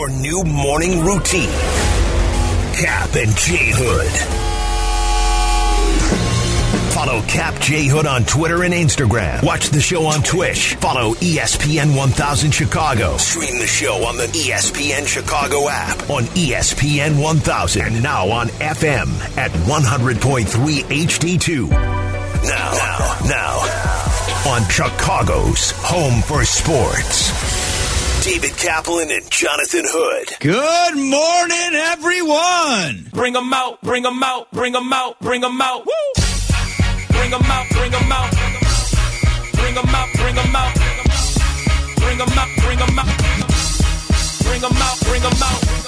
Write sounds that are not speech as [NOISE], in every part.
Your new morning routine. Cap and J Hood. Follow Cap J Hood on Twitter and Instagram. Watch the show on Twitch. Follow ESPN 1000 Chicago. Stream the show on the ESPN Chicago app on ESPN 1000 and now on FM at 100.3 HD2. Now, now, now, on Chicago's home for sports. David Kaplan and Jonathan Hood. Good morning, everyone. Bring them out, bring them out, bring them out, bring them out. Woo! Bring them out, bring them out. Bring them out, bring them out. Bring them out, bring them out. Bring them out, bring them out.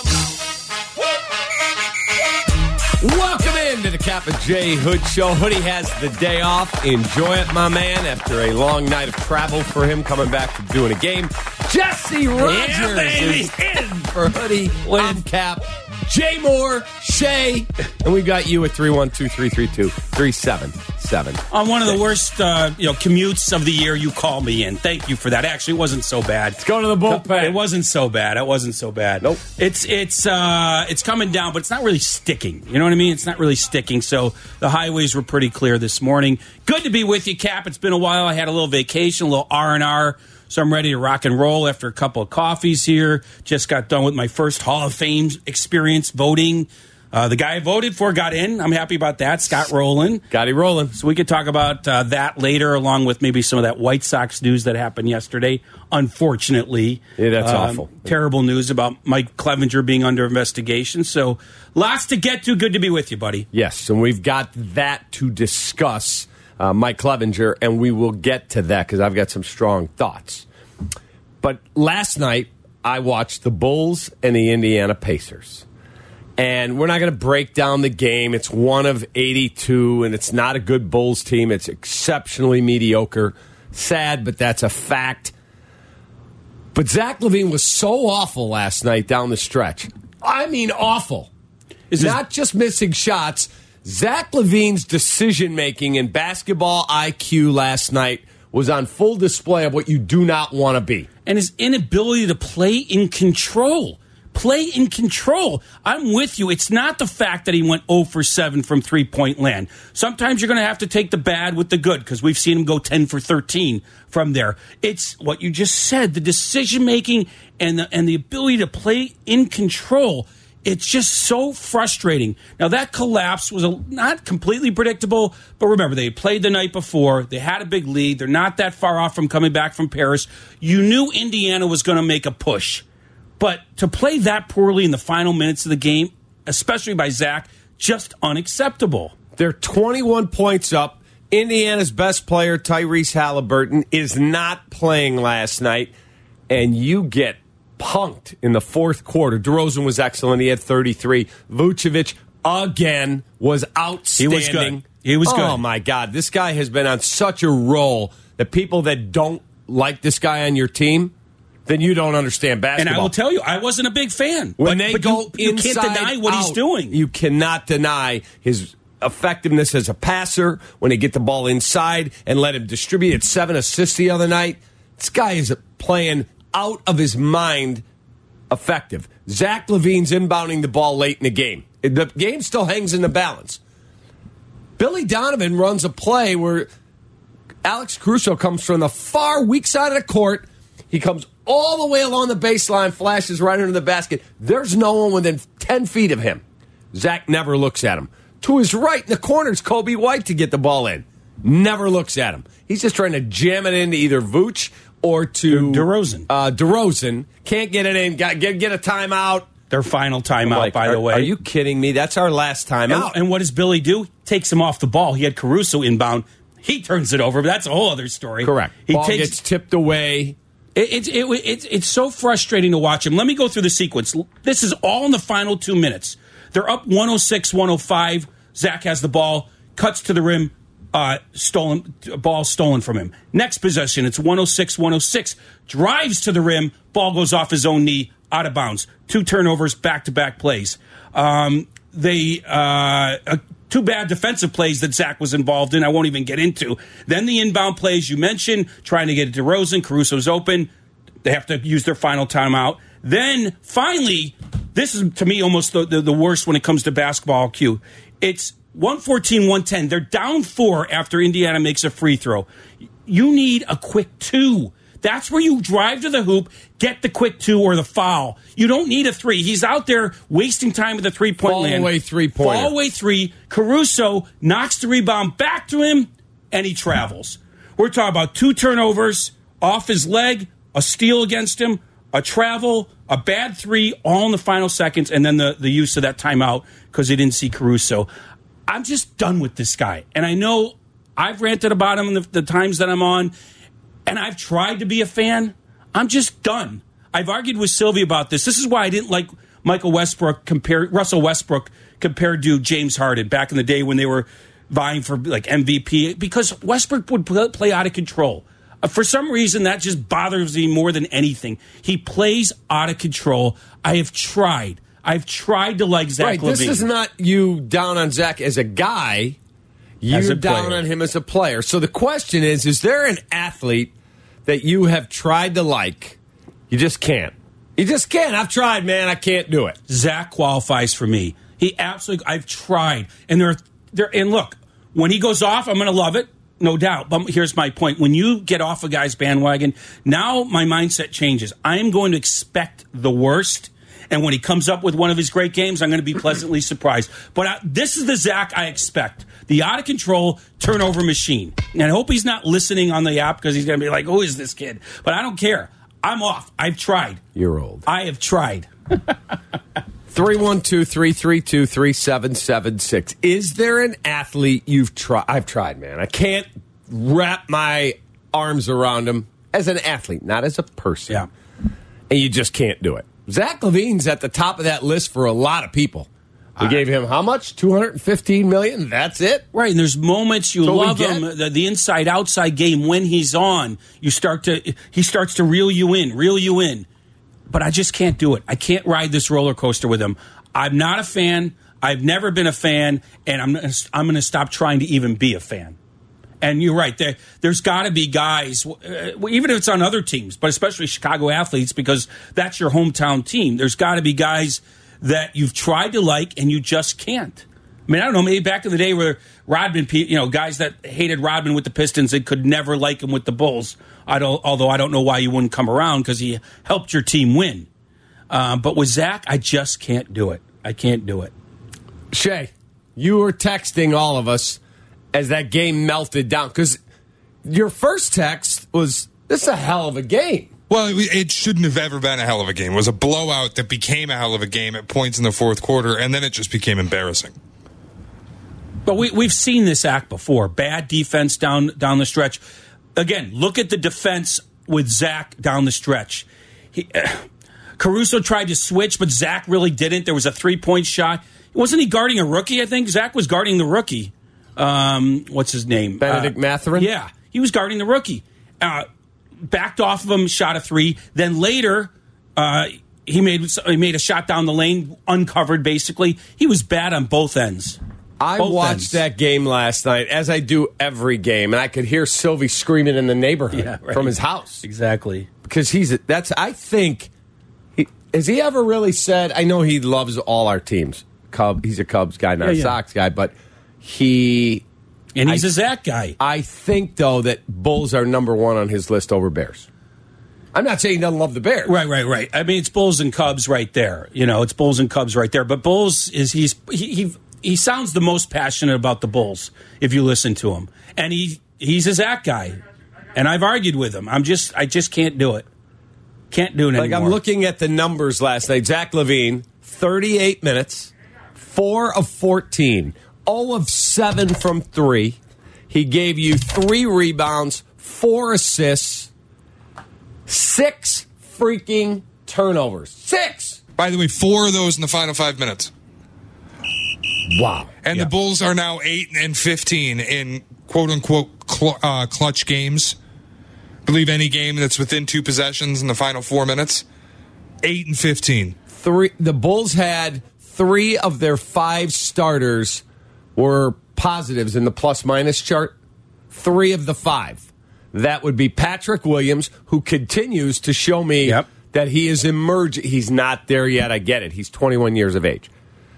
Welcome into the Cap and J Hood Show. Hoodie has the day off. Enjoy it, my man. After a long night of travel for him, coming back from doing a game. Jesse Rogers baby. is in for Hoodie. I'm Cap. Jay Moore, Shay, and we got you at 312-332-3777. On one of the worst, uh, you know, commutes of the year, you call me in. Thank you for that. Actually, it wasn't so bad. Let's go to the bullpen. It wasn't so bad. It wasn't so bad. Nope. It's it's uh, it's coming down, but it's not really sticking. You know what I mean? It's not really sticking. So the highways were pretty clear this morning. Good to be with you, Cap. It's been a while. I had a little vacation, a little R and R. So I'm ready to rock and roll after a couple of coffees here. Just got done with my first Hall of Fame experience voting. Uh, the guy I voted for got in. I'm happy about that. Scott Rolen. Got it rolling. So we could talk about uh, that later, along with maybe some of that White Sox news that happened yesterday. Unfortunately, Yeah, that's Um, awful. Terrible news about Mike Clevinger being under investigation. So lots to get to. Good to be with you, buddy. Yes, and we've got that to discuss, uh, Mike Clevinger, and we will get to that because I've got some strong thoughts. But last night, I watched the Bulls and the Indiana Pacers. And we're not going to break down the game. It's one of 82, and it's not a good Bulls team. It's exceptionally mediocre. Sad, but that's a fact. But Zach LaVine was so awful last night down the stretch. I mean, awful. Is not just missing shots. Zach LaVine's decision making and basketball IQ last night was on full display of what you do not want to be. and his inability to play in control. Play in control. I'm with you. It's not the fact that he went 0 for 7 from three point land. Sometimes you're going to have to take the bad with the good because we've seen him go 10 for 13 from there. It's what you just said the decision making and the, and the ability to play in control. It's just so frustrating. Now that collapse was a, not completely predictable, but remember they played the night before. They had a big lead. They're not that far off from coming back from Paris. You knew Indiana was going to make a push, but to play that poorly in the final minutes of the game, especially by Zach, just unacceptable. They're 21 points up. Indiana's best player, Tyrese Haliburton, is not playing last night, and you get punked in the fourth quarter. DeRozan was excellent. He had 33. Vucevic, again, was outstanding. good. He was Oh, good. Oh my God. This guy has been on such a roll that people that don't like this guy on your team, then you don't understand basketball. And. I will tell you, I wasn't a big fan. When but, they but go you, you can't inside deny what he's doing. You cannot deny his effectiveness as a passer when they get the ball inside and let him distribute. It's seven assists the other night. This guy is playing out of his mind effective. Zach LaVine's inbounding the ball late in the game. The game still hangs in the balance. Billy Donovan runs a play where Alex Caruso comes from the far weak side of the court. He comes all the way along the baseline, flashes right under the basket. There's no one within 10 feet of him. Zach never looks at him. To his right in the corner is Coby White to get the ball in. Never looks at him. He's just trying to jam it into either Vooch or to De- DeRozan. Uh, DeRozan can't get it in. Got get get a timeout. Their final timeout, Like, by are, the way. are you kidding me? That's our last timeout. and what does Billy do? Takes him off the ball. He had Caruso inbound. He turns it over, but that's a whole other story. Correct. He ball takes gets tipped away. it, it's it, it's it's so frustrating to watch him. Let me go through the sequence. This is all in the final two minutes. They're up 106, 105. Zach has the ball, cuts to the rim, uh, stolen ball stolen from him. Next possession, it's 106, 106. Drives to the rim, ball goes off his own knee, out of bounds. Two turnovers, back to back plays. Um, they uh, uh, two bad defensive plays that Zach was involved in. I won't even get into. Then the inbound plays you mentioned, trying to get it to Rosen. Caruso's open. They have to use their final timeout. Then finally, this is to me almost the, the, the worst when it comes to basketball Q. It's 114 110. They're down four after Indiana makes a free throw. You need a quick two. That's where you drive to the hoop, get the quick two or the foul. You don't need a three. He's out there wasting time at the three point Fall land. away three-pointer. Fall away three. Caruso knocks the rebound back to him, and he travels. We're talking about two turnovers off his leg, a steal against him, a travel, a bad three, all in the final seconds, and then the, the use of that timeout because he didn't see Caruso. I'm just done with this guy. And I know I've ranted about him the, the times that I'm on, and I've tried to be a fan. I'm just done. I've argued with Silvy about this. This is why I didn't like Michael Westbrook compared Russell Westbrook compared to James Harden back in the day when they were vying for like MVP because Westbrook would play out of control. Uh, For some reason, that just bothers me more than anything. He plays out of control. I have tried. I've tried to like Zach Right. LaVine. This is not you down on Zach as a guy. You're a down player. on him as a player. So the question is: Is there an athlete that you have tried to like? You just can't. You just can't. I've tried, man. I can't do it. Zach qualifies for me. He absolutely. I've tried, and there, there. And look, when he goes off, I'm going to love it, no doubt. But here's my point: when you get off a guy's bandwagon, now my mindset changes. I am going to expect the worst. And when he comes up with one of his great games, I'm going to be pleasantly surprised. But I, this is the Zach I expect the out of control turnover machine. And I hope he's not listening on the app because he's going to be like, who is this kid? But I don't care. I'm off. I've tried. You're old. I have tried. [LAUGHS] 312 332 3776. Is there an athlete you've tried? I've tried, man. I can't wrap my arms around him as an athlete, not as a person. Yeah. And you just can't do it. Zach LaVine's at the top of that list for a lot of people. We gave him how much? 215 million? That's it? Right, and there's moments you So love him. The, the inside outside game when he's on, you start to he starts to reel you in, reel you in. But I just can't do it. I can't ride this roller coaster with him. I'm not a fan. I've never been a fan, and I'm I'm going to stop trying to even be a fan. And you're right. There, there's got to be guys, uh, even if it's on other teams, but especially Chicago athletes, because that's your hometown team. There's got to be guys that you've tried to like and you just can't. I mean, I don't know. Maybe back in the day where Rodman, you know, guys that hated Rodman with the Pistons and could never like him with the Bulls. I don't. Although I don't know why he wouldn't come around because he helped your team win. Um, but with Zach, I just can't do it. I can't do it. Shay, you were texting all of us as that game melted down because your first text was, This is a hell of a game. Well, it, it shouldn't have ever been a hell of a game. It was a blowout that became a hell of a game at points in the fourth quarter, and then it just became embarrassing. But we, we've seen this act before. Bad defense down down the stretch. Again, look at the defense with Zach down the stretch. He, [CLEARS THROAT] Caruso tried to switch, but Zach really didn't. There was a three point shot. Wasn't he guarding a rookie? I think Zach was guarding the rookie. Um, what's his name? Bennedict Uh, Mathurin? Yeah, he was guarding the rookie. Uh, backed off of him, shot a three. Then later, uh, he made he made a shot down the lane, uncovered. Basically, he was bad on both ends. I Both watched ends. that game last night, as I do every game, and I could hear Silvy screaming in the neighborhood Yeah, right. from his house Exactly. because he's that's. I think he, has he ever really said? I know he loves all our teams. Cub, he's a Cubs guy, not Yeah, a yeah. Sox guy, but he. And he's I- a Zach guy. I think though that Bulls are number one on his list over Bears. I'm not saying he doesn't love the Bears. Right, right, right. I mean, it's Bulls and Cubs right there. You know, it's Bulls and Cubs right there. But Bulls is he's he he, he sounds the most passionate about the Bulls if you listen to him, and he he's a Zach guy, and I've argued with him. I'm just I just can't do it. Can't do it Like anymore. I'm looking at the numbers last night. Zach LaVine, 38 minutes, four of 14, 0 of 7 from three. He gave you three rebounds, four assists, six freaking turnovers. Six! By the way, four of those in the final five minutes. Wow. And the Bulls are now 8 and 15 in quote unquote cl- uh, clutch games. Believe any game that's within two possessions in the final four minutes. 8 and 15. Three. The Bulls had three of their five starters were positives in the plus minus chart. Three of the five. That would be Patrick Williams, who continues to show me Yep. that he is emerging. He's not there yet. I get it. He's 21 years of age.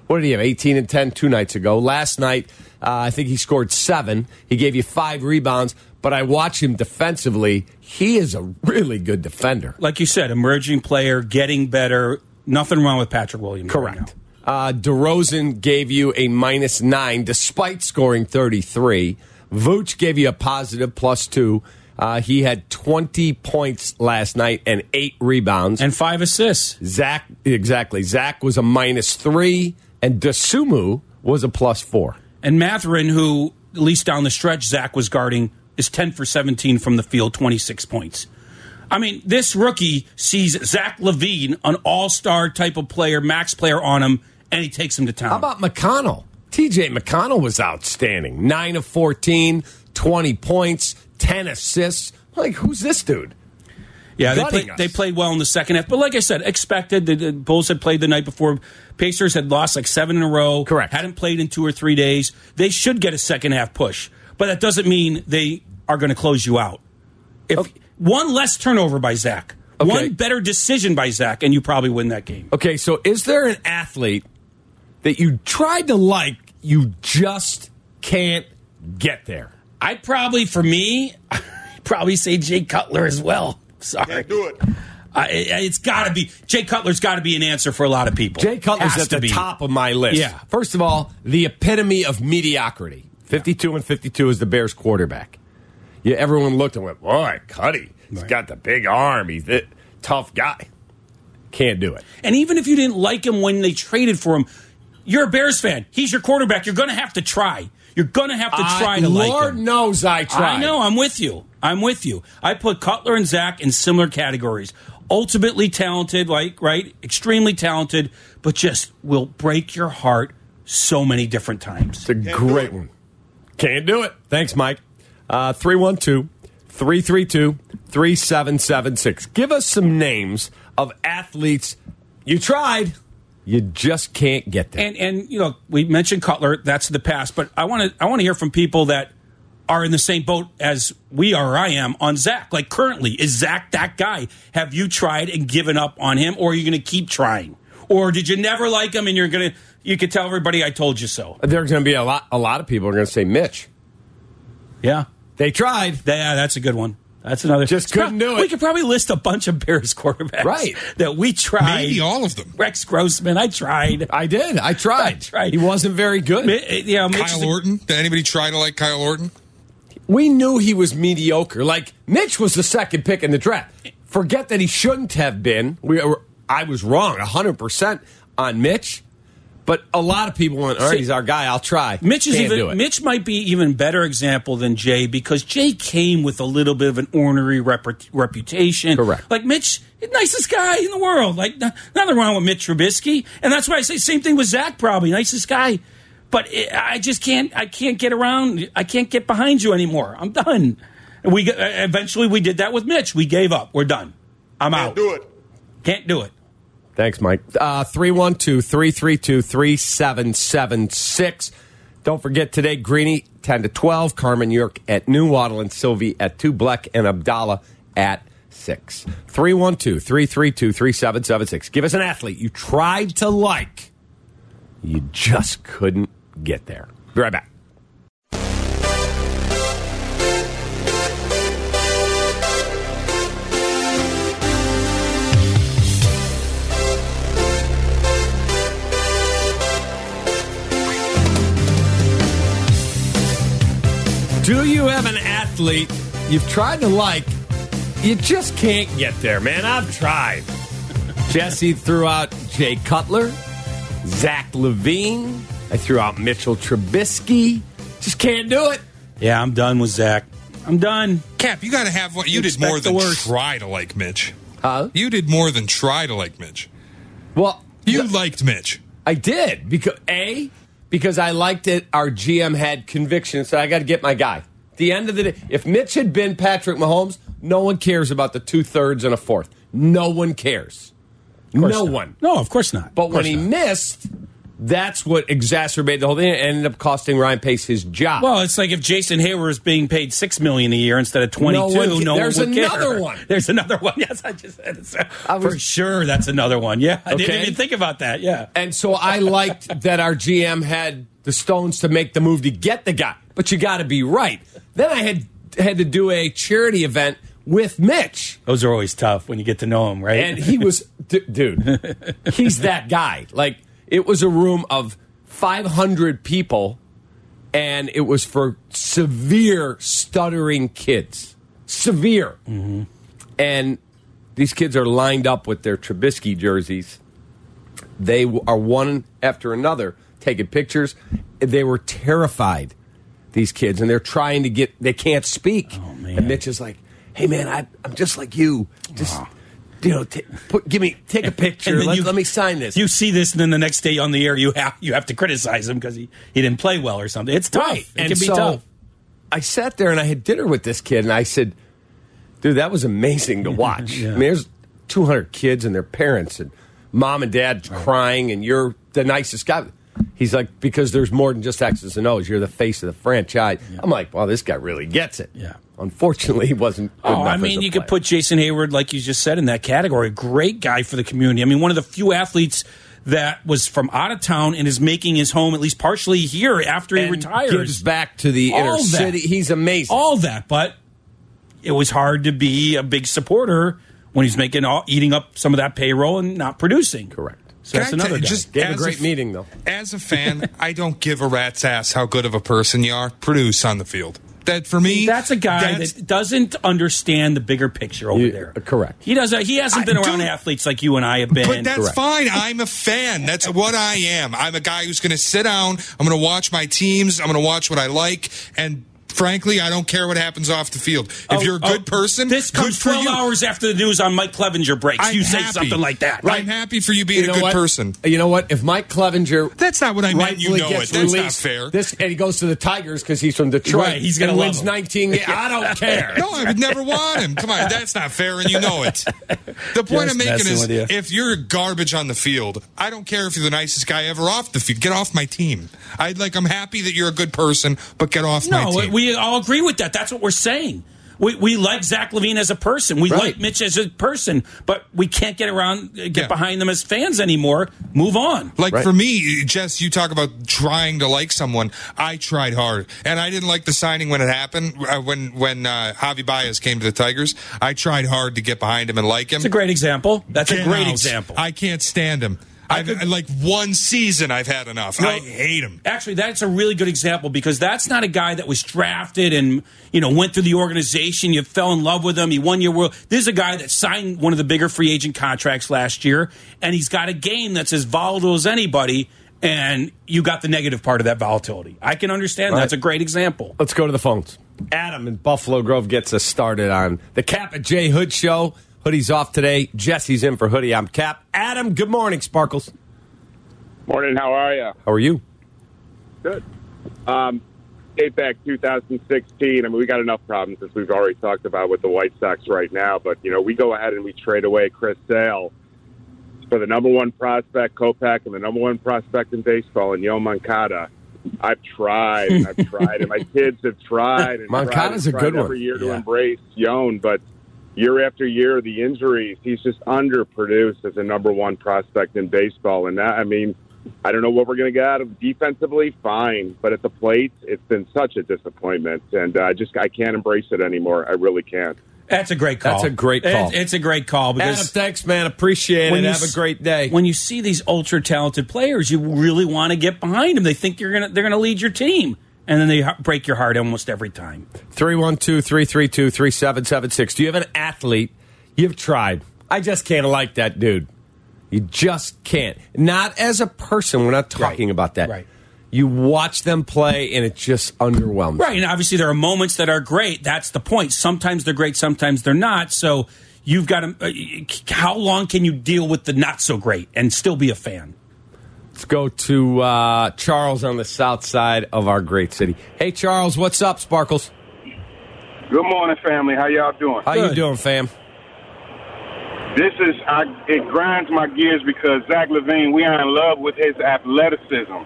What did he have? 18 and 10 two nights ago. Last night, uh, I think he scored seven. He gave you five rebounds, but I watch him defensively. He is a really good defender. Like you said, emerging player, getting better. Nothing wrong with Patrick Williams. right Correct. Uh, DeRozan gave you a minus nine despite scoring 33. Vooch gave you a positive plus two. Uh, he had 20 points last night and eight rebounds. And five assists. Zach, exactly. Zach was a minus three, and Dosunmu was a plus four. And Mathurin, who at least down the stretch Zach was guarding, is 10 for 17 from the field, 26 points. I mean, this rookie sees Zach LaVine, an all star type of player, max player on him, and he takes him to town. How about McConnell? TJ McConnell was outstanding. Nine of 14, 20 points, 10 assists. Like, who's this dude? Yeah, they played, they played well in the second half. But like I said, expected. The, the Bulls had played the night before. Pacers had lost like seven in a row. Correct. Hadn't played in two or three days. They should get a second half push. But that doesn't mean they are going to close you out. If One less turnover by Zach, Okay. one better decision by Zach, and you probably win that game. Okay, so is there an athlete that you tried to like, you just can't get there? I probably, for me, [LAUGHS] probably say Jay Cutler as well. Sorry. do it. I, it's got to be Jay Cutler's got to be an answer for a lot of people. Jay Cutler's Has at to the be. top of my list. Yeah. First of all, the epitome of mediocrity. 52 and 52 is the Bears quarterback. Yeah, everyone looked and went, boy, Cuddy. He's Right. got the big arm. He's a tough guy. Can't do it. And even if you didn't like him when they traded for him, you're a Bears fan. He's your quarterback. You're going to have to try. You're going to have to try I- to Lord like him. knows I tried. I know. I'm with you. I'm with you. I put Cutler and Zach in similar categories. Ultimately talented, like right, extremely talented, but just will break your heart so many different times. It's a great one. Can't do it. Thanks, Mike. Uh, 312 332 3776. Give us some names of athletes you tried, you just can't get there. And and you know, we mentioned Cutler. That's the past, but I want to I want to hear from people that are in the same boat as we are or I am on Zach. Like currently, is Zach that guy? Have you tried and given up on him, or are you going to keep trying? Or did you never like him and you're going to you could tell everybody I told you so? There's going to be a lot. A lot of people are going to say Mitch. Yeah. They tried. Yeah, that's a good one. That's another. Just couldn't do it. We could probably list a bunch of Bears quarterbacks, Right. That we tried. Maybe all of them. Rex Grossman, I tried. I did. I tried. I tried. He wasn't very good. Mi- uh, You know, Mitch is Kyle a- Orton. Did anybody try to like Kyle Orton? we knew he was mediocre. Like Mitch was the second pick in the draft. Forget that he shouldn't have been. We were, I was wrong 100% on Mitch. But a lot of people went, all right, See, he's our guy. I'll try. Mitch is Can't do even it. Mitch might be even better example than Jay because Jay came with a little bit of an ornery rep- reputation. Correct. Like Mitch, nicest guy in the world. Like n- nothing wrong with Mitch Trubisky, and that's why I say same thing with Zach. Probably nicest guy, but it, I just can't. I can't get around. I can't get behind you anymore. I'm done. We uh, eventually we did that with Mitch. We gave up. We're done. I'm out. Don't do it. Can't do it. Thanks, Mike. Uh, 312 332 3776. Don't forget today, Greeny, 10 to 12. Carmen York at noon. Waddle and Silvy at 2. Bleck and Abdallah at 6. 312 332 3776. Give us an athlete you tried to like, you just couldn't get there. Be right back. Do you have an athlete you've tried to like, you just can't get there, man? I've tried. Jesse threw out Jay Cutler, Zach LaVine. I threw out Mitchell Trubisky. Just can't do it. Yeah, I'm done with Zach. I'm done. Cap, you got to have what you did more than worst. try to like Mitch. Huh? You did more than try to like Mitch. Well, You th- liked Mitch. I did because a because I liked it. Our GM had conviction, so I got to get my guy. At the end of the day, if Mitch had been Patrick Mahomes, no one cares about the two thirds and a fourth. No one cares. No not. one. No, of course not. But Of when he not. missed, That's what exacerbated the whole thing. It ended up costing Ryan Pace his job. Well, it's like if Jason Heyward is being paid six million a year instead of twenty two. No one No, there's one would care. another [LAUGHS] one. There's another one. [LAUGHS] Yes, I just said it. I was- for sure. That's another one. Yeah, I didn't even think about that. Yeah. And so I liked [LAUGHS] that our GM had the stones to make the move to get the guy. But you got to be right. Then I had had to do a charity event with Mitch. Those are always tough when you get to know him, right? And he was, d- dude, he's that guy. Like, it was a room of 500 people, and it was for severe stuttering kids. Severe. Mm-hmm. And these kids are lined up with their Trubisky jerseys. They are one after another taking pictures. They were terrified, these kids, and they're trying to get, they can't speak. Oh, man. And Mitch is like, hey, man, I, I'm just like you. Just, uh-huh. You know, t- put, give me, take a picture. Let, you- let me sign this. You see this, and then the next day on the air, you have you have to criticize him because he, he didn't play well or something. It's tough. Right. It and can be so tough. I sat there and I had dinner with this kid, and I said, dude, that was amazing to [LAUGHS] watch. Yeah. I mean, there's 200 kids and their parents, and mom and dad crying, and you're the nicest guy. He's like, because there's more than just X's and O's. You're the face of the franchise. I'm like, well, this guy really gets it. Yeah. Unfortunately, he wasn't. Good Oh, I mean, a you could put Jason Heyward, like you just said, in that category. Great guy for the community. I mean, one of the few athletes that was from out of town and is making his home at least partially here after he And retires. Gives back to the All inner that. city. He's amazing. all that, but it was hard to be a big supporter when he's making all, eating up some of that payroll and not producing. Correct. So that's Can I another tell- guy. just Gave a great f- meeting, though. As a fan, [LAUGHS] I don't give a rat's ass how good of a person you are. Produce on the field. That for me, that's a guy that's- that doesn't understand the bigger picture over You- there. uh, correct. He doesn't. He hasn't I been around don't- athletes like you and I have been. But that's Correct. fine. I'm a fan. That's what I am. I'm a guy who's going to sit down. I'm going to watch my teams. I'm going to watch what I like. And frankly, I don't care what happens off the field. If Oh, you're a good oh, person, this good comes for 12 you. hours after the news on Mike Clevinger breaks. I'm you say happy. something like that. Right? I'm happy for you being You know a good what? person. You know what? If Mike Clevinger That's not what I meant. You rightfully know it. gets That's not fair. This and he goes to the Tigers because he's from Detroit. Right, he's gonna and wins him. 19. games. I don't [LAUGHS] care. No, I would never want him. Come on, [LAUGHS] that's not fair, and you know it. The point Just I'm making is you. if you're garbage on the field, I don't care if you're the nicest guy ever off the field. Get off my team. I like. I'm happy that you're a good person, but get off my No, team. we all agree with that. That's what we're saying. We, we like Zach LaVine as a person. We Right. like Mitch as a person, but we can't get around, uh, get Yeah. behind them as fans anymore. Move on. Like Right. for me, Jess, you talk about trying to like someone. I tried hard, and I didn't like the signing when it happened. Uh, when when uh, Javi Baez came to the Tigers, I tried hard to get behind him and like him. It's a great example. That's a great out. example. I can't stand him. I've could- like one season. I've had enough. I hate him. Actually, that's a really good example because that's not a guy that was drafted and you know went through the organization. You fell in love with him. He won your world. This is a guy that signed one of the bigger free agent contracts last year, and he's got a game that's as volatile as anybody. And you got the negative part of that volatility. I can understand. Right. That's a great example. Let's go to the phones. Adam in Buffalo Grove gets us started on the Cap at J Hood show. Hoodie's off today. Jesse's in for Hoodie. I'm Cap. Adam, good morning, Sparkles. Morning, how are you? How are you? Good. Um, date back 2016. I mean, we got enough problems as we've already talked about with the White Sox right now. But you know, we go ahead and we trade away Chris Sale for the number one prospect, Kopech, and the number one prospect in baseball, and Yo Moncada. I've tried, and I've tried, and my [LAUGHS] kids have tried. And Moncada's a tried tried good one. every year to Yeah. embrace Yon, but year after year, the injuries, he's just underproduced as a number one prospect in baseball. And that, I mean, I don't know what we're going to get out of defensively. Fine, but at the plate, it's been such a disappointment, and uh, just I can't embrace it anymore. I really can't. That's a great call. That's a great call. It- it's a great call Adam, because thanks, man. Appreciate it. you Have a great day. When you see these ultra talented players, you really want to get behind them. They think you're gonna they're gonna lead your team, and then they break your heart almost every time. 312 332 3776. Do you have an athlete you've tried? I just can't like that dude. You just can't. Not as a person. We're not talking Right. about that. Right. You watch them play and it just underwhelms. Right, and obviously there are moments that are great. That's the point. Sometimes they're great, sometimes they're not. So you've got to. Uh, how long can you deal with the not so great and still be a fan? Let's go to uh, Charles on the south side of our great city. Hey, Charles, what's up, Sparkles? Good morning, family. How y'all doing? How you doing, fam? This is I, it grinds my gears because Zach LaVine, we are in love with his athleticism,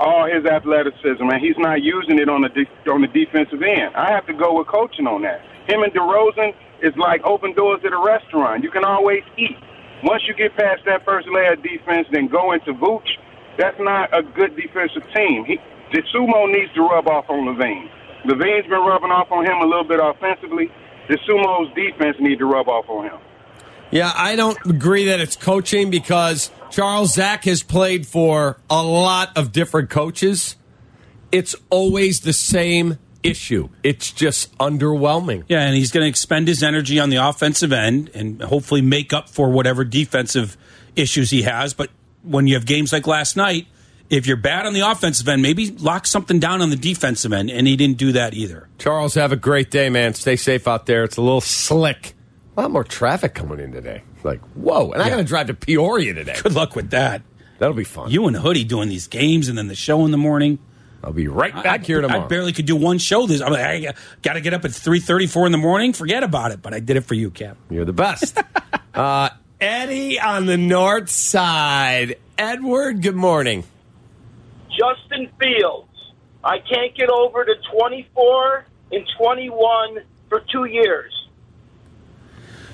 all his athleticism, and he's not using it on the de- on the defensive end. I have to go with coaching on that. Him and DeRozan is like open doors at a restaurant. You can always eat. Once you get past that first layer of defense, then go into Vooch. That's not a good defensive team. He, the sumo needs to rub off on LaVine. LaVine's been rubbing off on him a little bit offensively. The sumo's defense need to rub off on him. Yeah, I don't agree that it's coaching because Charles Zach has played for a lot of different coaches. It's always the same issue. It's just underwhelming. Yeah, and he's going to expend his energy on the offensive end and hopefully make up for whatever defensive issues he has. But when you have games like last night, if you're bad on the offensive end, maybe lock something down on the defensive end, and he didn't do that either. Charles, have a great day, man. Stay safe out there. It's a little slick. A lot more traffic coming in today. Like, whoa. And I Yeah. got to drive to Peoria today. Good luck with that. That'll be fun. You and Hoodie doing these games and then the show in the morning. I'll be right back I, here tomorrow. I barely could do one show. This I'm like, I got to get up at three thirty four in the morning. Forget about it. But I did it for you, Cap. You're the best. [LAUGHS] uh, Eddie on the north side. Edward, good morning. Justin Fields. I can't get over to 24 and 21 for two years.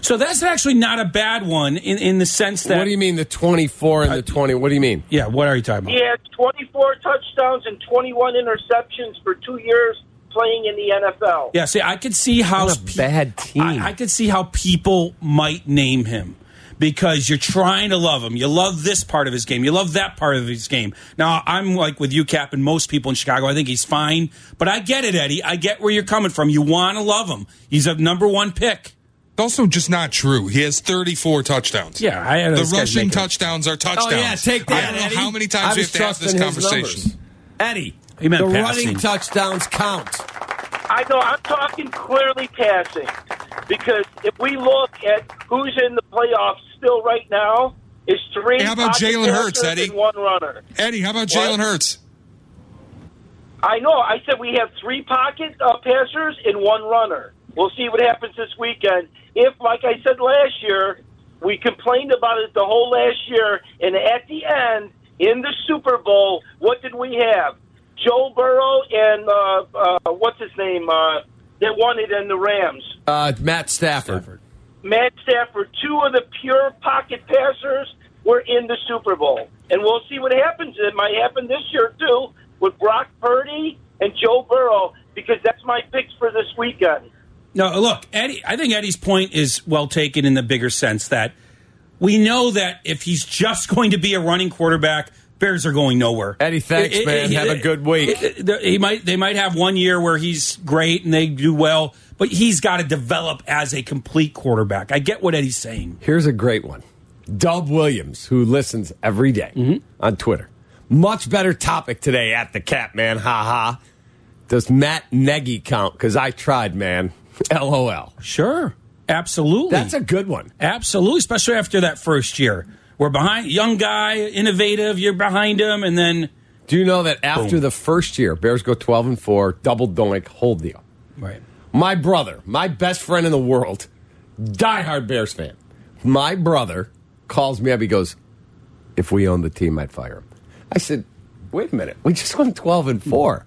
So that's actually not a bad one in, in the sense that. what do you mean the 24 and the uh, 20? What do you mean? Yeah, what are you talking about? He about? had 24 touchdowns and 21 interceptions for two years playing in the NFL. Yeah, see, I could see how What a bad team. I, I could see how people might name him because you're trying to love him. You love this part of his game. You love that part of his game. Now, I'm like with you, Cap, and most people in Chicago. I think he's fine, but I get it, Eddie. I get where you're coming from. You want to love him. He's a number one pick. It's also just not true. He has 34 touchdowns. Yeah, I had The rushing making- touchdowns are touchdowns. Oh, yeah, take that, I don't know Eddie. how many times we have to have this conversation. numbers. Eddie, He meant the passing. running touchdowns count. I know I'm talking clearly passing because if we look at who's in the playoffs still right now, is three. Hey, how about Jalen Hurts, Eddie? one runner. Eddie, how about Jalen Hurts? I know. I said we have three pocket uh, passers and one runner. We'll see what happens this weekend. If, like I said last year, we complained about it the whole last year, and at the end, in the Super Bowl, what did we have? Joe Burrow and uh, uh, what's his name? Uh, that won it in the Rams. Uh, Matt Stafford. Matt Stafford, two of the pure pocket passers, were in the Super Bowl. And we'll see what happens. It might happen this year, too, with Brock Purdy and Joe Burrow, because that's my picks for this weekend. No, look, Eddie. I think Eddie's point is well taken in the bigger sense that we know that if he's just [LAUGHS] going to be a running quarterback, Bears are going nowhere. Eddie, thanks, man. Have a good week. it- it- he might they might have one year where he's great and they do well, but he's got to develop as a complete quarterback. I get what Eddie's saying. Here's a great one. Dub Williams, who listens every day Mm-hmm. on Twitter. Much better topic today at the cap, man. Ha ha. Does Matt Nagy count? Because I tried, man. [LAUGHS] LOL. Sure, absolutely. That's a good one. Absolutely, especially after that first year. We're behind young guy, innovative. You're behind him, and then Do you know that after Boom. the first year, Bears go 12 and 4, double doink, whole deal? right. My brother, my best friend in the world, diehard Bears fan. My brother calls me up. He goes, "If we owned the team, I'd fire him." I said, "Wait a minute. We just won twelve and four.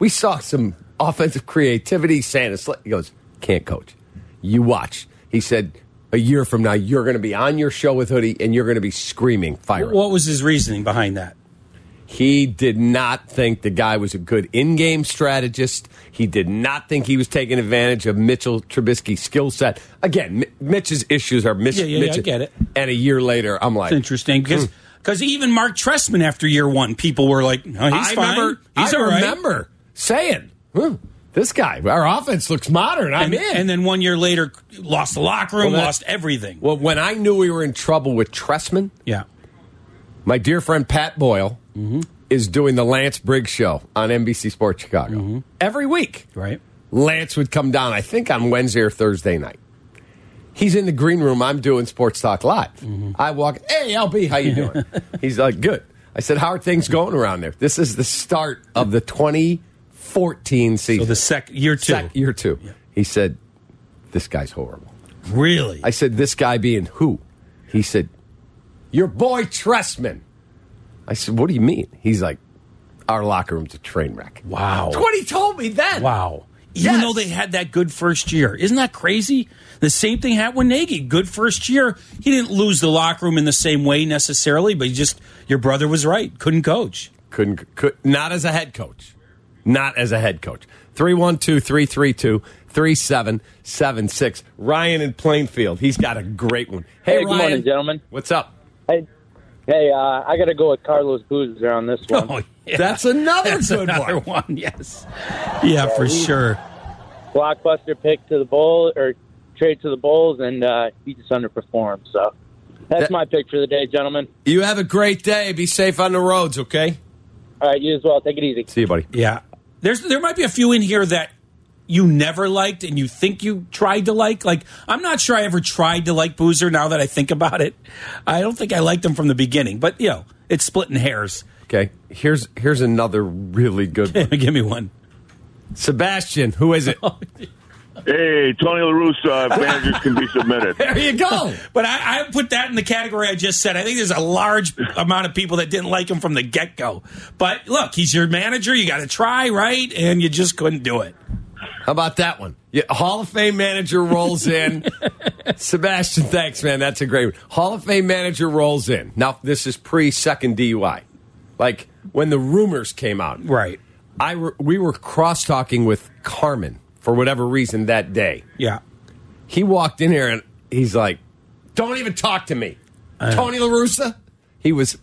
We saw some offensive creativity." Like- he goes, "Can't coach. You watch." He said, "A year from now, you're going to be on your show with Hoodie, and you're going to be screaming fire." What was his reasoning behind that? He did not think the guy was a good in-game strategist. He did not think he was taking advantage of Mitchell Trubisky's skill set. Again, Mi- Mitch's issues are Mitch. Yeah, yeah, yeah, Mitch- I get it. And a year later, I'm like, It's interesting because because even Mark Trestman after year one, people were like, oh, "He's I fine. remember. He's I all right." remember saying, "Hmm, "This guy, our offense looks modern." I'm And, in. and then one year later, lost the locker room, Well, lost everything. well, when I knew we were in trouble with Trestman, yeah, my dear friend Pat Boyle Mm-hmm. is doing the Lance Briggs show on NBC Sports Chicago Mm-hmm. every week. right. Lance would come down, I think on Wednesday or Thursday night. He's in the green room. I'm doing Sports Talk Live. Mm-hmm. I walk, hey, LB, how you doing? [LAUGHS] He's like, good. I said, how are things going around there? This is the start of the 2014 seasons. So the sec year two, Sec- year two. He said, this guy's horrible. really. I said, this guy being who? He said, Your boy Trestman. I said, What do you mean? He's like, Our locker room's a train wreck. Wow. That's what he told me then. Wow. Even Yes. though they had that good first year. Isn't that crazy? The same thing happened with Nagy. Good first year. He didn't lose the locker room in the same way necessarily, but he just, your brother was right. Couldn't coach. Couldn't, could, not as a head coach. Not as a head coach. 312 332 3776. Ryan in Plainfield. He's got a great one. Hey, Hey, good Ryan. morning, gentlemen. What's up? Hey, hey, uh, I got to go with Carlos Boozer on this one. Oh, yeah. [LAUGHS] That's another That's good another one. one. Yes. Yeah, for sure. Blockbuster pick to the bowl or trade to the Bulls, and uh, he just underperformed. So that's That- my pick for the day, gentlemen. You have a great day. Be safe on the roads, okay? All right, you as well. Take it easy. See you, buddy. Yeah. There's there might be a few in here that you never liked and you think you tried to like. Like I'm not sure I ever tried to like Boozer now that I think about it. I don't think I liked him from the beginning, but you know, it's splitting hairs. Okay. Here's here's another really good one. [LAUGHS] Give me one. Sebastian, who is it? [LAUGHS] Hey, Tony La Russa, [LAUGHS] managers can be submitted. There you go. [LAUGHS] But I, I put that in the category I just said. I think there's a large amount of people that didn't like him from the get go. But look, he's your manager. You got to try, right? And you just couldn't do it. How about that one? Yeah, Hall of Fame manager rolls in. [LAUGHS] Sebastian, thanks, man. That's a great one. Hall of Fame manager rolls in. Now, this is pre second DUI. Like when the rumors came out. Right. I re- we were cross talking with Carmen for whatever reason that day. Yeah. He walked in here and he's like, "Don't even talk to me, uh. Tony La Russa." He was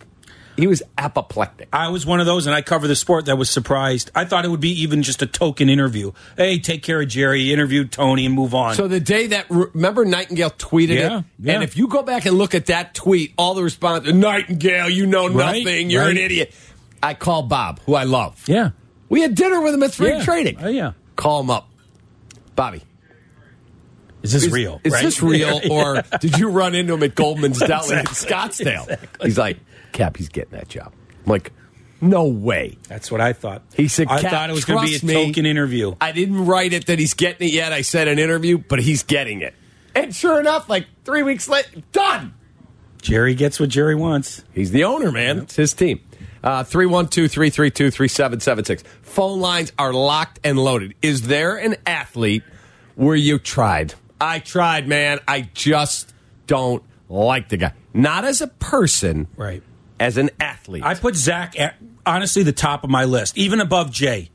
he was apoplectic. I was one of those, and I cover the sport that was surprised. I thought it would be even just a token interview. Hey, take care of Jerry, interview Tony, and move on. So the day that remember Nightengale tweeted Yeah, it, yeah. and if you go back and look at that tweet, all the response, Nightengale, you know Right, nothing, you're an idiot. I call Bob, who I love. yeah. We had dinner with him at Spring Yeah. Trading. Oh, yeah. Call him up, Bobby. Is this Is, real? Is right? this real, [LAUGHS] or did you run into him at Goldman's [LAUGHS] Deli in Scottsdale? exactly. He's like, Cap, he's getting that job. I'm like, no way. That's what I thought. He said, I "Cap, thought it was going to be a trust me." token interview. I didn't write it that he's getting it yet. I said an interview, but he's getting it. And sure enough, like three weeks later, done. Jerry gets what Jerry wants. He's the owner, man. It's his team. Uh, 312 332 3776. Phone lines are locked and loaded. Is there an athlete where you tried? I tried, man. I just don't like the guy. Not as a person, Right. as an athlete. I put Zach at honestly the top of my list, even above Jay,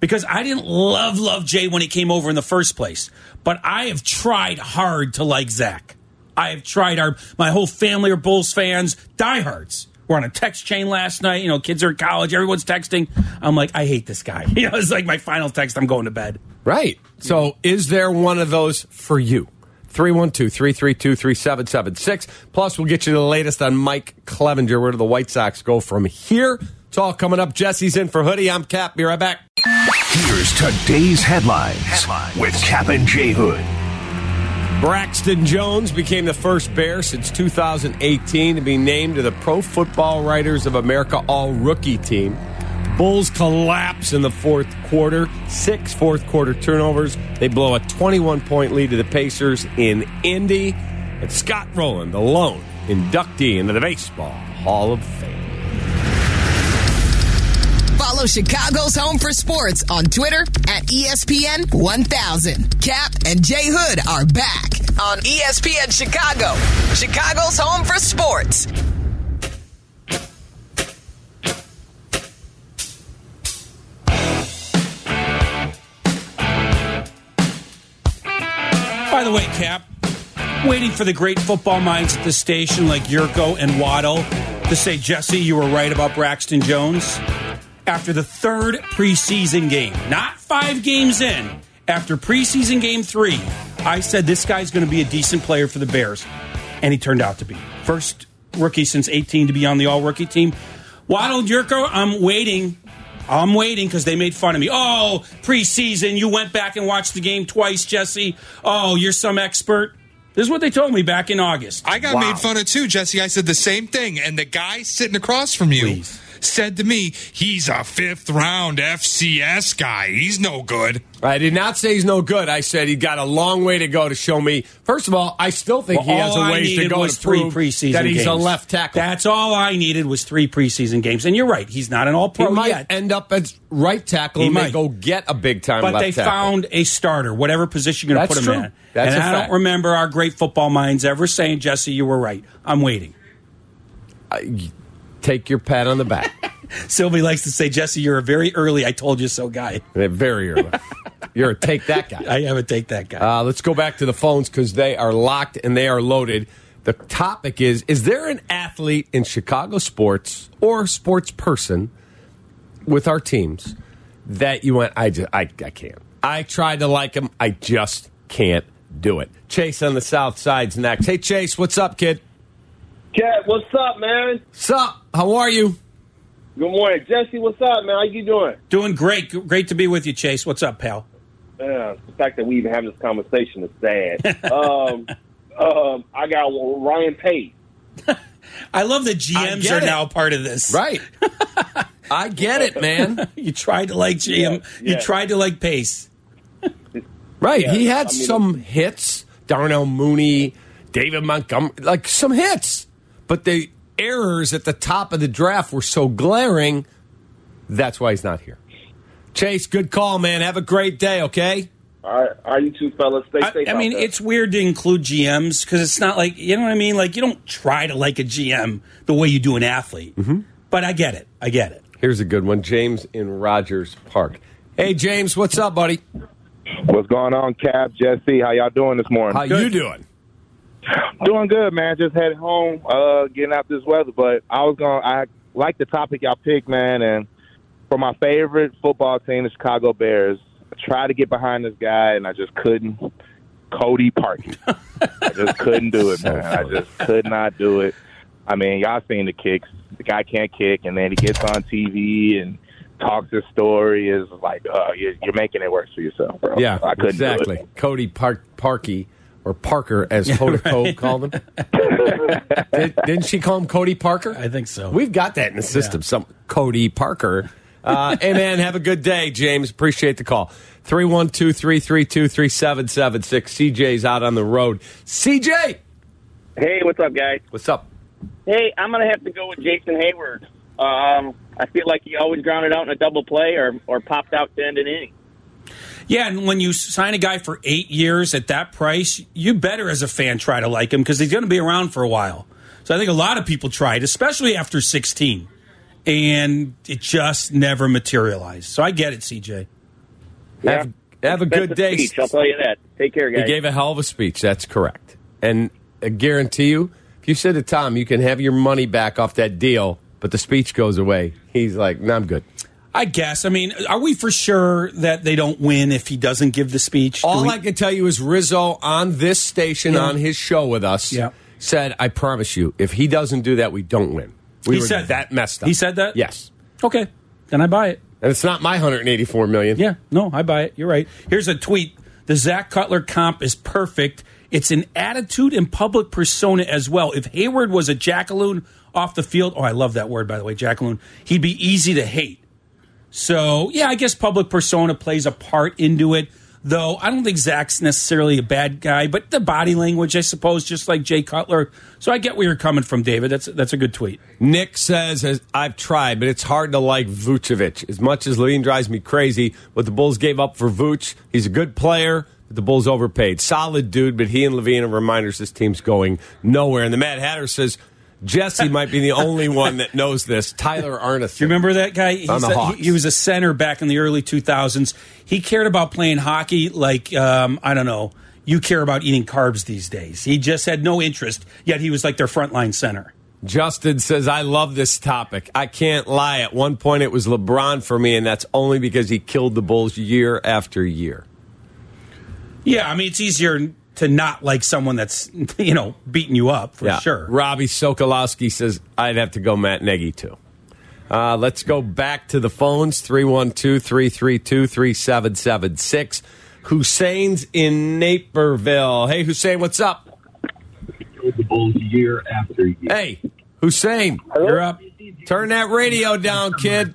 because I didn't love love Jay when he came over in the first place. But I have tried hard to like Zach. I have tried. Our my whole family are Bulls fans, diehards. We're on a text chain last night. You know, kids are in college. Everyone's texting. I'm like, I hate this guy. [LAUGHS] You know, it's like my final text. I'm going to bed. Right. So, is there one of those for you? 312 332 3776. Plus, we'll get you the latest on Mike Clevinger. Where do the White Sox go from here? It's all coming up. Jesse's in for Hoodie. I'm Cap. Be right back. Here's today's headlines, with Cap and J Hood. Braxton Jones became the first Bear since 2018 to be named to the Pro Football Writers of America All Rookie Team. Bulls collapse in the fourth quarter. Six fourth quarter turnovers. They blow a 21 point lead to the Pacers in Indy. And Scott Rolen, the lone inductee into the Baseball Hall of Fame. Follow Chicago's Home for Sports on Twitter at ESPN 1000. Cap and Jay Hood are back on ESPN Chicago, Chicago's Home for Sports. By the way, Cap, waiting for the great football minds at the station like Yurko and Waddle to say, Jesse, you were right about Braxton Jones. After the third preseason game, not five games in, after preseason game three, I said this guy's going to be a decent player for the Bears. And he turned out to be. First rookie since 18 to be on the all rookie team. Waddle and Yurko, I'm waiting. I'm waiting because they made fun of me. Oh, preseason, you went back and watched the game twice, Jesse. Oh, you're some expert. This is what they told me back in August. I got Wow. made fun of too, Jesse. I said the same thing, and the guy sitting across from you Please. Said to me, he's a fifth round FCS guy. He's no good. I did not say he's no good. I said he got a long way to go to show me. First of all, I still think Well, he has all a I ways to go was to three prove preseason that he's a left tackle. That's all I needed was three preseason games. And you're right, he's not an All Pro he might yet. end up as right tackle He and might. go get a big time But left they tackle. found a starter, whatever position you're going to That's put him true. in. That's and a I fact. don't remember our great football minds ever saying, Jesse, you were right. I'm waiting. Take your pat on the back. [LAUGHS] Silvy likes to say, Jesse, you're a very early I told you so guy. Very early. [LAUGHS] You're a take that guy. I am a take that guy. Uh, let's go back to the phones because they are locked and they are loaded. The topic is Is there an athlete in Chicago sports or sports person with our teams that you went, I, just, I, I can't? I tried to like him. I just can't do it. Chase on the south side's next. Hey, Chase, what's up, kid? Cat, what's up, man? What's up? How are you? Good morning, Jesse. What's up, man? How you doing? Doing great. Great to be with you, Chase. What's up, pal? Uh, the fact that we even have this conversation is sad. [LAUGHS] um, um, I got Ryan Pace. [LAUGHS] I love that GMs are it. now part of this. Right. [LAUGHS] I get it, man. You tried to like GM. Yeah, You tried to like Pace. Right. Yeah, he had I mean- some hits. Darnell Mooney, David Montgomery, like some hits. But the errors at the top of the draft were so glaring. That's why he's not here. Chase, good call, man. Have a great day, okay? All right, all right, you two fellas, stay I, safe. I out mean, there. it's weird to include GMs because it's not like you know what I mean. Like you don't try to like a GM the way you do an athlete. Mm-hmm. But I get it. I get it. Here's a good one James in Rogers Park. Hey, James, what's up, buddy? What's going on, Cap, Jesse? How y'all doing this morning? How you doing? Doing good, man. Just headed home, uh, getting out this weather. But I was going. I like the topic y'all picked, man. And for my favorite football team, the Chicago Bears, I tried to get behind this guy, and I just couldn't. Cody Parkey. I just couldn't do it, man. I just could not do it. I mean, y'all seen the kicks. The guy can't kick, and then he gets on TV and talks his story. Is like, uh, you're, you're making it worse for yourself, bro. Yeah, I couldn't exactly. Cody Park, Parkey, or Parker, as Hoda Kotb called him. [LAUGHS] Did, didn't she call him Cody Parker? I think so. We've got that in the system. Some Cody Parker. Uh, hey, man, have a good day, James. Appreciate the call. 312 332 3776. CJ's out on the road. CJ! Hey, what's up, guys? What's up? Hey, I'm gonna have to go with Jason Heyward. Um, I feel like he always grounded out in a double play or or popped out to end an inning. Yeah, and when you sign a guy for eight years at that price, you better as a fan try to like him because he's going to be around for a while. So I think a lot of people tried, especially after 16, and it just never materialized. So I get it, CJ. Have, have a good day. Speech, I'll tell you that. Take care, guys. He gave a hell of a speech. That's correct. And I guarantee you, if you said to Tom, you can have your money back off that deal, but the speech goes away, he's like, no, I'm good. I guess. I mean, are we for sure that they don't win if he doesn't give the speech? Do All we- I can tell you is Rizzo on this station Yeah. on his show with us Yeah. said, "I promise you, if he doesn't do that, we don't win." We He were said that messed up. He said that? yes, Okay, then I buy it. and it's not my 184 million. Yeah, no, I buy it. You're right. Here's a tweet. The Zach Cutler comp is perfect. It's an attitude and public persona as well. If Heyward was a jackaloon off the field, oh, I love that word, by the way, jackaloon, he'd be easy to hate. So, yeah, I guess public persona plays a part into it, though I don't think Zach's necessarily a bad guy, but the body language, I suppose, just like Jay Cutler. So I get where you're coming from, David. That's, that's a good tweet. Nick says, I've tried, but it's hard to like Vucevic. As much as LaVine drives me crazy, what the Bulls gave up for Vuce, he's a good player. but The Bulls overpaid. Solid dude, but he and LaVine are reminders this team's going nowhere. And the Mad Hatter says, Jesse might be the only one that knows this. Tyler. Do you remember that guy? He's On the a- he, he was a center back in the early 2000s. He cared about playing hockey like, um, I don't know, you care about eating carbs these days. He just had no interest, yet he was like their frontline center. Justin says, I love this topic. I can't lie. At one point, it was LeBron for me, and that's only because he killed the Bulls year after year. Yeah, I mean, it's easier to not like someone that's, [LAUGHS] you know, beating you up for Yeah. sure. Robbie Sokolowski says, I'd have to go Matt Nagy, too. Uh, let's go back to the phones 312 332 3776. Hussein's in Naperville. Hey, Hussein, what's up? the Bulls year after year. Hey, Hussein, you're up. Turn that radio down, kid.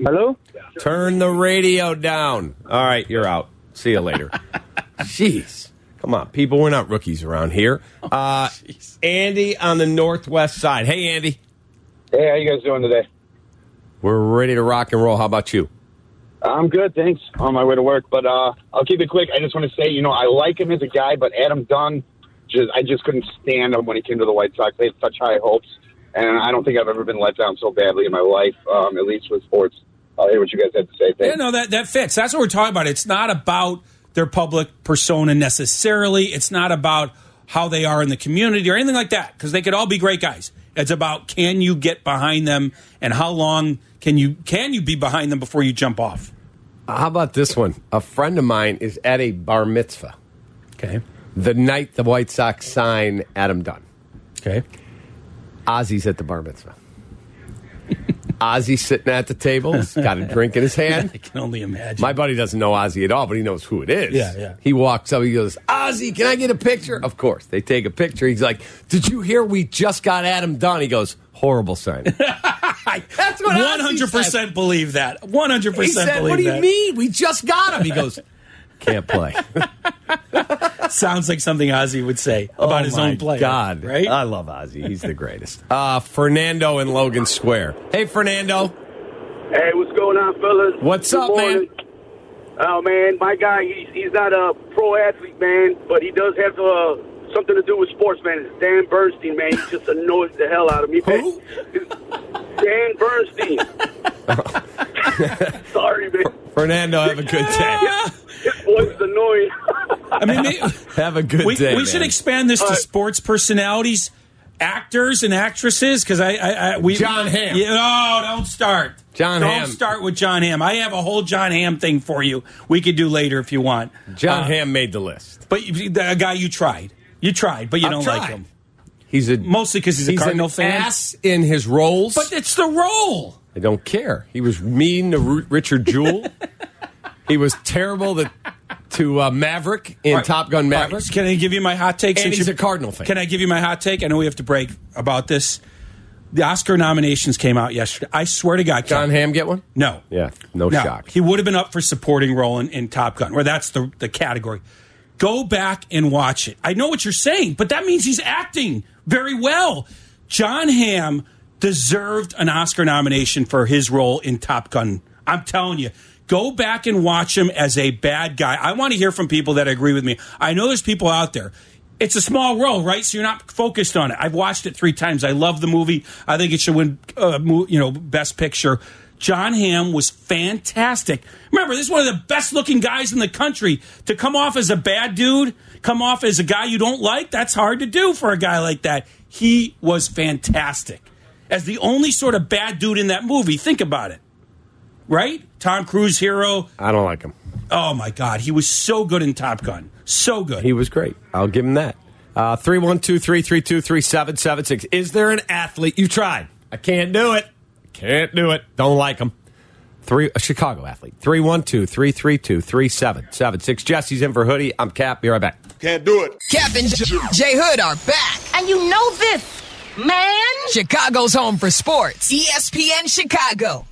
Hello? Turn the radio down. All right, you're out. See you later. [LAUGHS] Jeez. Come on, people. We're not rookies around here. Uh, Andy on the northwest side. Hey, Andy. Hey, how you guys doing today? We're ready to rock and roll. How about you? I'm good, thanks. On my way to work, but uh, I'll keep it quick. I just want to say, you know, I like him as a guy, but Adam Dunn, just I just couldn't stand him when he came to the White Sox. They had such high hopes, and I don't think I've ever been let down so badly in my life, um, at least with sports. I'll hear what you guys had to say. Yeah, no, that, that fits. That's what we're talking about. It's not about their public persona necessarily. It's not about how they are in the community or anything like that, because they could all be great guys. It's about can you get behind them and how long can you can you be behind them before you jump off? How about this one? A friend of mine is at a bar mitzvah. Okay. The night the White Sox sign Adam Dunn. Okay. Ozzy's at the bar mitzvah. Ozzy's sitting at the table. He's [LAUGHS] got a drink in his hand. I can only imagine. My buddy doesn't know Ozzy at all, but he knows who it is. Yeah, yeah. He walks up. He goes, "Ozzy, can I get a picture?" Of course, they take a picture. He's like, "Did you hear we just got Adam Dunn?" He goes, "Horrible sign." [LAUGHS] That's what One hundred percent believe that. 100% He said, believe "What do you that. mean? We just got him." He goes, "Can't play." [LAUGHS] Sounds like something Ozzy would say about Oh his my own play. God, right? I love Ozzy. He's the greatest. Uh, Fernando in Logan Square. Hey, Fernando. Hey, what's going on, fellas? What's Good up, man? Oh man, my guy, he's he's not a pro athlete, man, but he does have uh, something to do with sports, man. It's Dan Bernstein, man. He just annoys the hell out of me. Who? [LAUGHS] Dan Bernstein. [LAUGHS] Sorry, man. Fernando, have a good day. His voice is annoying. I mean, may- [LAUGHS] Have a good we, day. we should man. expand this to sports personalities, actors and actresses. Because I, I, I, we John Hamm. Yeah, no, don't start. John don't Hamm. start with John Hamm. I have a whole John Hamm thing for you. We could do later if you want. John Uh, Hamm made the list. but you- the guy you tried, you tried, but you I've don't tried. like him. He's a Mostly because he's a Cardinal an fan. ass in his roles. But it's the role. I don't care. He was mean to Ru- Richard Jewell. [LAUGHS] he was terrible to, to uh, Maverick in right. Top Gun Maverick. right, Can I give you my hot take? And since he's a Cardinal fan. Can I give you my hot take? I know we have to break about this. The Oscar nominations came out yesterday. I swear to God, John Ken- Hamm get one? No. Yeah, no, No, shock. He would have been up for supporting role in, in Top Gun, where that's the, the category. Go back and watch it. I know what you're saying, but that means he's acting very well. John Hamm deserved an Oscar nomination for his role in Top Gun. I'm telling you. Go back and watch him as a bad guy. I want to hear from people that agree with me. I know there's people out there. It's a small world, right? So you're not focused on it. I've watched it three times. I love the movie. I think it should win, uh, you know, Best Picture. John Hamm was fantastic. Remember, this is one of the best looking guys in the country. To come off as a bad dude, come off as a guy you don't like, that's hard to do for a guy like that. He was fantastic. As the only sort of bad dude in that movie, think about it. Right? Tom Cruise hero. I don't like him. Oh my God. He was so good in Top Gun. So good. He was great. I'll give him that. Uh, 312 332 3776. Is there an athlete you've tried? I can't do it. Can't do it. Don't like him. Three, a Chicago athlete. 312 332 3776. Jesse's in for Hoodie. I'm Cap. Be right back. Can't do it. Cap and J- Jay Hood are back. And you know this, man. Chicago's home for sports. ESPN Chicago.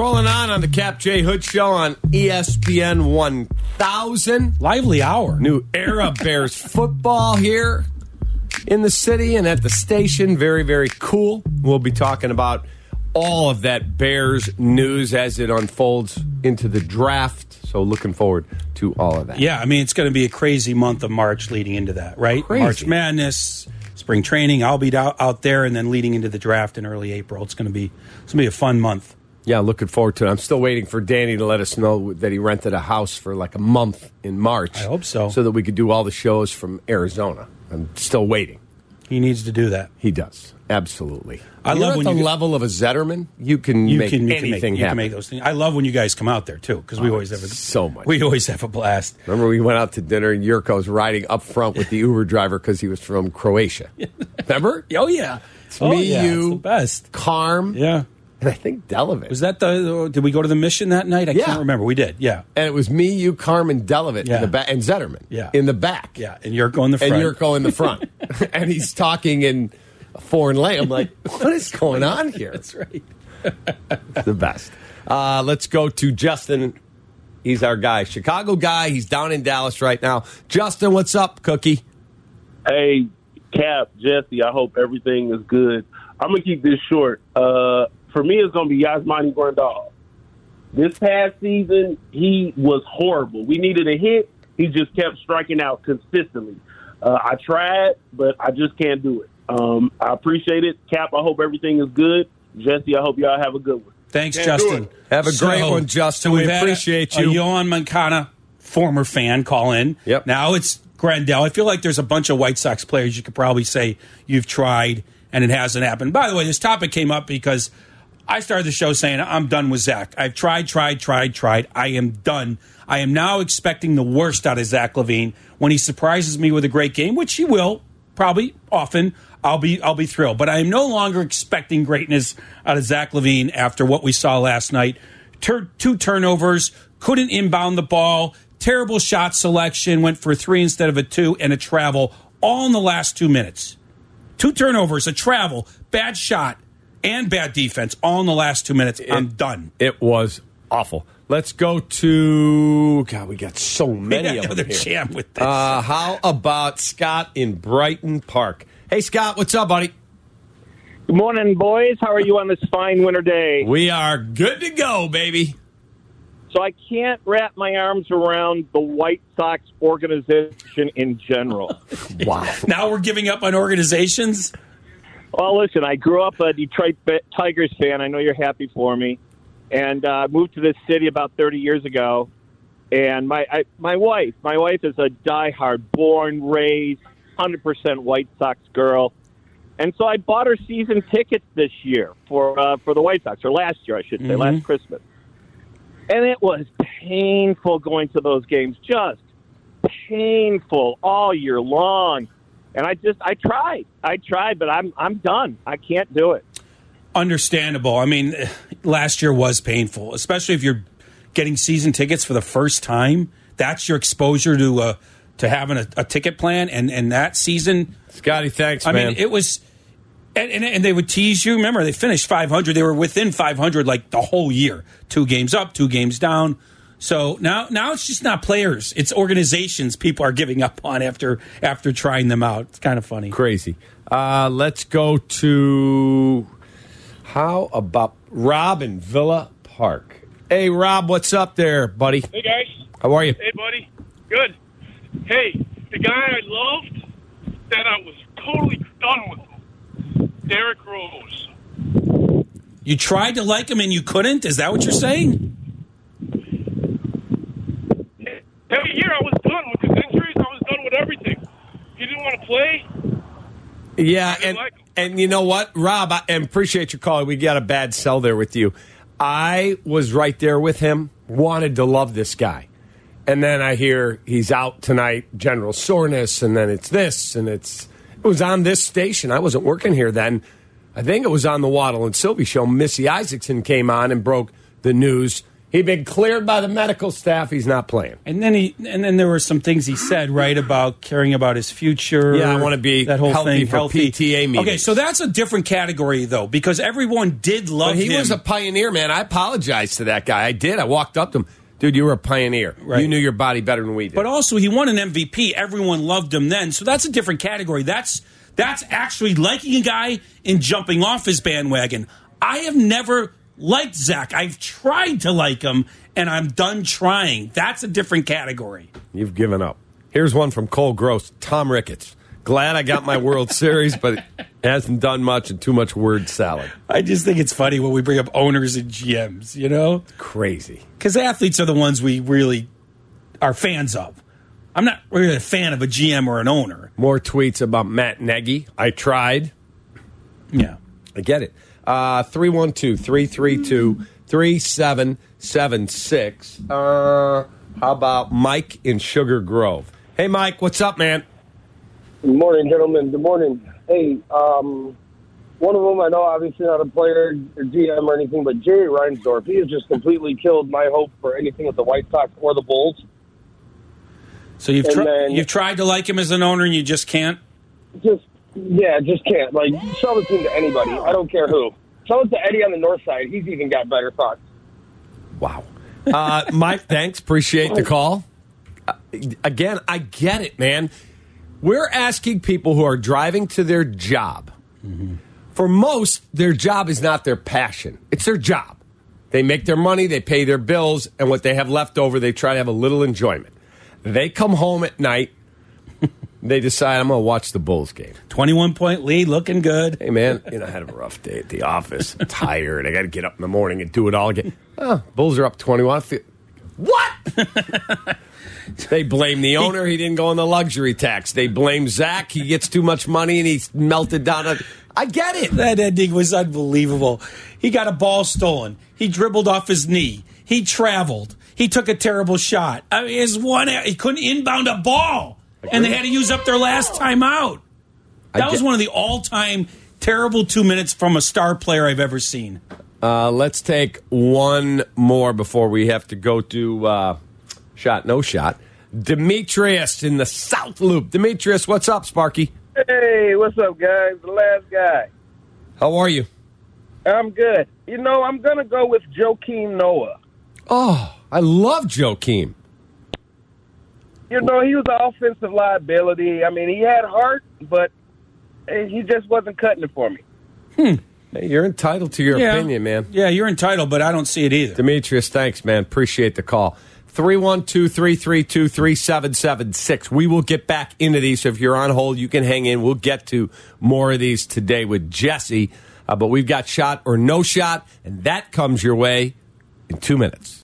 Rolling on on the Cap J Hood Show on ESPN 1000. Lively hour. New era Bears football here in the city and at the station. Very, very cool. We'll be talking about all of that Bears news as it unfolds into the draft. So looking forward to all of that. Yeah, I mean, it's going to be a crazy month of March leading into that, right? Crazy. March Madness, spring training. I'll be out, out there, and then leading into the draft in early April. It's going to be it's going to be a fun month. Yeah, looking forward to it. I'm still waiting for Danny to let us know that he rented a house for like a month in March. I hope so. So that we could do all the shows from Arizona. I'm still waiting. He needs to do that. He does. Absolutely. I You're love when the you- level of a Zederman. You can You make can, you anything can make, you happen. can make those things. I love when you guys come out there too, because we Oh, always have a, so much. We always have a blast. Remember, we went out to dinner and Yurko's riding up front with the [LAUGHS] Uber driver because he was from Croatia. [LAUGHS] Remember? Oh yeah, It's oh, me, yeah, you, it's the best. Carm, Yeah, and I think Delavit. Was that the? Did we go to the mission that night? I Yeah. can't remember. We did. Yeah. And it was me, you, Carmen, Delavit Yeah. in the back, and Zederman Yeah. in the back. Yeah. And you're going the front. And Yurko in the front. [LAUGHS] [LAUGHS] and he's talking in a foreign language. I'm like, what is going on [LAUGHS] here? That's right. the best. Uh, let's go to Justin. He's our guy, Chicago guy. He's down in Dallas right now. Justin, what's up, Cookie? Hey, Cap, Jesse, I hope everything is good. I'm going to keep this short. Uh, for me, it's going to be Yasmani Grandal. This past season, he was horrible. We needed a hit. He just kept striking out consistently. Uh, I tried, but I just can't do it. Um, I appreciate it. Cap, I hope everything is good. Jesse, I hope y'all have a good one. Thanks, Can't Justin. Have a great one, Justin. We we've appreciate a, you. A Yoan Moncada, former fan, call in. Yep. Now it's Grandal. I feel like there's a bunch of White Sox players you could probably say you've tried and it hasn't happened. By the way, this topic came up because I started the show saying I'm done with Zach. I've tried, tried, tried, tried. I am done. I am now expecting the worst out of Zach LaVine when he surprises me with a great game, which he will probably often. I'll be I'll be thrilled, but I am no longer expecting greatness out of Zach LaVine after what we saw last night. Tur- two turnovers, couldn't inbound the ball, terrible shot selection, went for a three instead of a two, and a travel all in the last two minutes. Two turnovers, a travel, bad shot, and bad defense all in the last two minutes. I'm done. It was awful. Let's go to God. We got so many got of them another here. with this. Uh, how about Scott in Brighton Park? Hey, Scott, what's up, buddy? Good morning, boys. How are you on this fine winter day? We are good to go, baby. So I can't wrap my arms around the White Sox organization in general. [LAUGHS] wow. Now we're giving up on organizations. Well, listen, I grew up a Detroit Tigers fan. I know you're happy for me, and uh, moved to this city about 30 years ago. And my I, my wife, my wife is a diehard, born, raised, 100% White Sox girl. And so I bought her season tickets this year for uh, for the White Sox, or last year, I should say, Mhm. last Christmas. And it was painful going to those games, just painful all year long. And I just I tried, I tried, but I'm I'm done. I can't do it. Understandable. I mean, last year was painful, especially if you're getting season tickets for the first time. That's your exposure to uh, to having a, a ticket plan, and and that season, Scotty, thanks, I man. mean, it was. And, and, and they would tease you. Remember, they finished 500. They were within 500 like the whole year. Two games up, two games down. So now, now it's just not players; it's organizations. People are giving up on after after trying them out. It's kind of funny. Crazy. Uh, let's go to how about Rob in Villa Park? Hey, Rob, what's up there, buddy? Hey guys. How are you? Hey buddy. Good. Hey, the guy I loved that I was totally done with him. Derrick Rose. You tried to like him and you couldn't. Is that what you're saying? Every year I was done with his injuries. I was done with everything. He didn't want to play. Yeah, and and you know what, Rob, I appreciate your call. We got a bad sell there with you. I was right there with him. Wanted to love this guy, and then I hear he's out tonight, general soreness, and then it's this, and it's it was on this station. I wasn't working here then. I think it was on the Waddle and Silvy show. Missy Isaacson came on and broke the news. He'd been cleared by the medical staff. He's not playing. And then he, and then there were some things he said, right, about caring about his future. Yeah, I wanna be that whole healthy thing, for healthy. PTA meetings. Okay, so that's a different category though, because everyone did love But he him. was a pioneer, man. I apologize to that guy. I did. I walked up to him. Dude, you were a pioneer. Right. You knew your body better than we did. But also, he won an MVP. Everyone loved him then, so that's a different category. That's that's actually liking a guy and jumping off his bandwagon. I have never liked Zach. I've tried to like him, and I'm done trying. That's a different category. You've given up. Here's one from Cole Gross, Tom Ricketts. Glad I got my World [LAUGHS] Series, but it hasn't done much and too much word salad. I just think it's funny when we bring up owners and GMs. You know, crazy because athletes are the ones we really are fans of. I'm not really a fan of a GM or an owner. More tweets about Matt Nagy. I tried. Yeah. I get it. Uh, 312 332 3776. Uh, How about Mike in Sugar Grove? Hey, Mike, what's up, man? Good morning, gentlemen. Good morning. Hey, um, one of them, I know obviously not a player or GM or anything, but Jerry Reinsdorf, he has just completely killed my hope for anything with the White Sox or the Bulls. So you've And tri- then- you've tried to like him as an owner, and you just can't. Just yeah, just can't. Like sell the team to anybody. I don't care who. Sell it to Eddie on the north side. He's even got better thoughts. Wow. Uh, Mike, thanks. Appreciate the call. Uh, again, I get it, man. We're asking people who are driving to their job. For most, their job is not their passion, it's their job. They make their money, they pay their bills, and what they have left over, they try to have a little enjoyment. They come home at night, they decide, I'm going to watch the Bulls game. 21 point lead, looking good. Hey, man, you know, I had a rough day at the office. I'm tired. I got to get up in the morning and do it all again. Oh, Bulls are up 21. I feel- What? [LAUGHS] they blame the owner. He didn't go on the luxury tax. They blame Zach. He gets too much money and he's melted down. A- I get it. That ending was unbelievable. He got a ball stolen. He dribbled off his knee. He traveled. He took a terrible shot. I mean, his one he couldn't inbound a ball, and they had to use up their last timeout. I That was one of the all-time terrible two minutes from a star player I've ever seen. Uh, let's take one more before we have to go to uh, shot, no shot. Demetrius in the South Loop. Demetrius, what's up, Sparky? Hey, what's up, guys? The last guy. How are you? I'm good. You know, I'm gonna go with Joakim Noah. Oh, I love Joakim. You know, he was an offensive liability. I mean, he had heart, but eh, he just wasn't cutting it for me. Hey, you're entitled to your Yeah. opinion, man. Yeah, you're entitled, but I don't see it either. Demetrius, thanks, man. Appreciate the call. 312 332 3776. We will get back into these. So if you're on hold, you can hang in. We'll get to more of these today with Jesse. Uh, but we've got shot or no shot, and that comes your way in two minutes.